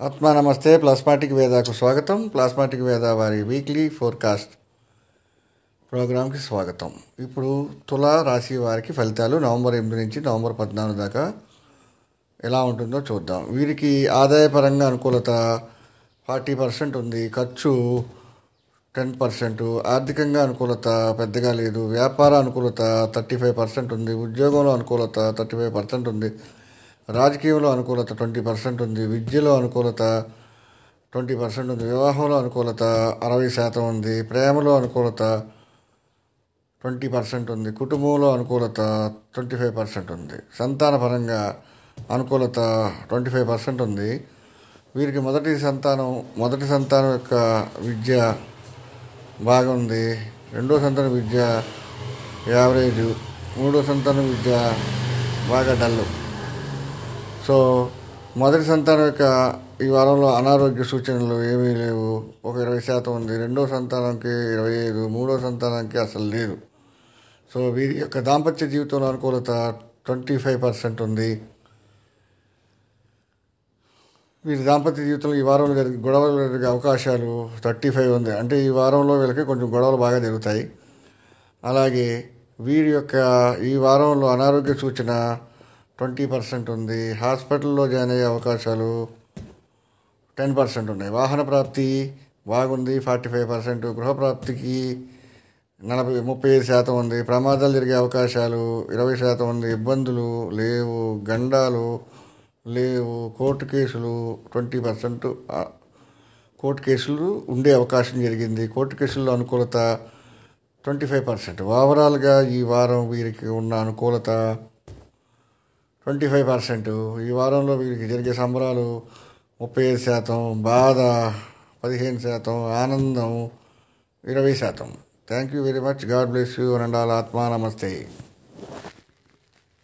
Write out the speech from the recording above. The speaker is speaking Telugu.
ఆత్మా నమస్తే ప్లాస్మాటిక్ వేదాకు స్వాగతం. ప్లాస్మాటిక్ వేద వారి వీక్లీ ఫోర్కాస్ట్ ప్రోగ్రాంకి స్వాగతం. ఇప్పుడు తులా రాశి వారికి ఫలితాలు నవంబర్ ఎనిమిది నుంచి నవంబర్ పద్నాలుగు దాకా ఎలా ఉంటుందో చూద్దాం. వీరికి ఆదాయపరంగా అనుకూలత ఫార్టీ పర్సెంట్ ఉంది. ఖర్చు టెన్ పర్సెంట్. ఆర్థికంగా అనుకూలత పెద్దగా లేదు. వ్యాపార అనుకూలత థర్టీ ఫైవ్ పర్సెంట్ ఉంది. ఉద్యోగంలో అనుకూలత థర్టీ ఫైవ్ పర్సెంట్ ఉంది. రాజకీయంలో అనుకూలత ట్వంటీ పర్సెంట్ ఉంది విద్యలో అనుకూలత ట్వంటీ పర్సెంట్ ఉంది వివాహంలో అనుకూలత అరవై శాతం ఉంది ప్రేమలో అనుకూలత ట్వంటీ పర్సెంట్ ఉంది కుటుంబంలో అనుకూలత ట్వంటీ ఫైవ్ పర్సెంట్ ఉంది. సంతానపరంగా అనుకూలత ట్వంటీ ఫైవ్ పర్సెంట్ ఉంది. వీరికి మొదటి సంతానం మొదటి సంతానం యొక్క విద్య బాగుంది. రెండో సంతానం విద్య యావరేజ్ మూడో సంతానం విద్య బాగా డల్లు. సో మొదటి సంతానం యొక్క ఈ వారంలో అనారోగ్య సూచనలు ఏమీ లేవు. ఒక ఇరవై శాతం ఉంది. రెండో సంతానంకి ఇరవై ఐదు మూడో సంతానానికి అసలు లేదు. సో వీరి యొక్క దాంపత్య జీవితంలో అనుకూలత ట్వంటీ ఫైవ్ పర్సెంట్ ఉంది. వీరి దాంపత్య జీవితంలో ఈ వారంలో జరిగే గొడవలు జరిగే అవకాశాలు థర్టీ ఫైవ్ ఉంది. అంటే ఈ వారంలో వీళ్ళకి కొంచెం గొడవలు బాగా జరుగుతాయి. అలాగే వీరి యొక్క ఈ వారంలో అనారోగ్య సూచన ట్వంటీ పర్సెంట్ ఉంది. హాస్పిటల్లో జాయిన్ అయ్యే అవకాశాలు టెన్ పర్సెంట్ ఉన్నాయి. వాహన ప్రాప్తి బాగుంది. ఫార్టీ ఫైవ్ పర్సెంట్ గృహప్రాప్తికి నలభై ముప్పై ఐదు శాతం ఉంది. ప్రమాదాలు జరిగే అవకాశాలు ఇరవై శాతం ఉంది. ఇబ్బందులు లేవు. గండాలు లేవు. కోర్టు కేసులు ట్వంటీ పర్సెంట్ కోర్టు కేసులు ఉండే అవకాశం జరిగింది. కోర్టు కేసుల్లో అనుకూలత ట్వంటీ ఫైవ్ పర్సెంట్. ఓవరాల్గా ఈ వారం వీరికి ఉన్న అనుకూలత ట్వంటీ ఫైవ్ పర్సెంట్. ఈ వారంలో వీరికి జరిగే సంబరాలు ముప్పై ఐదు శాతం బాధ పదిహేను శాతం ఆనందం ఇరవై శాతం. Thank you very much God bless you and all ఆత్మా నమస్తే.